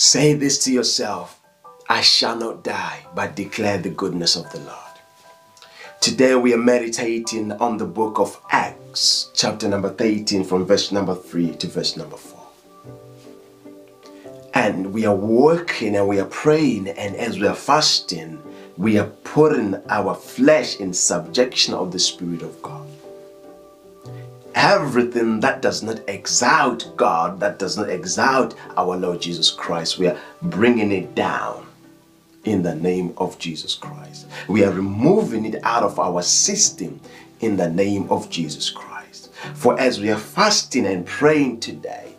Say this to yourself I shall not die, but declare the goodness of the Lord. Today we are meditating on the book of Acts, chapter number 13, from verse number 3 to verse number 4. And we are working and we are praying, and as we are fasting, we are putting our flesh in subjection of the Spirit of God everything that does not exalt God, that does not exalt our Lord Jesus Christ, we are bringing it down in the name of Jesus Christ. We are removing it out of our system in the name of Jesus Christ. For as we are fasting and praying today,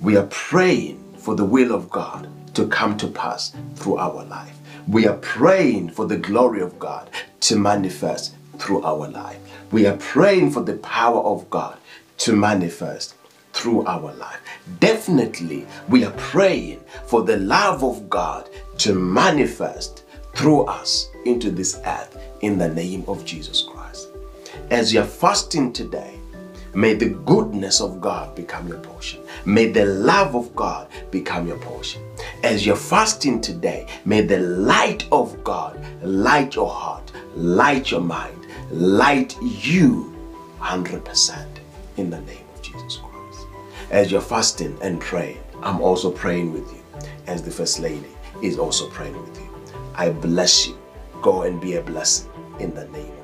we are praying for the will of God to come to pass through our life. We are praying for the glory of God to manifest through our life. We are praying for the power of God to manifest through our life. Definitely, we are praying for the love of God to manifest through us into this earth in the name of Jesus Christ. As you are fasting today, May the goodness of God become your portion. May the love of God become your portion. As you're fasting today, may the light of God light your heart, light your mind, light you 100% in the name of Jesus Christ. As you're fasting and praying, I'm also praying with you, as the First Lady is also praying with you. I bless you. Go and be a blessing in the name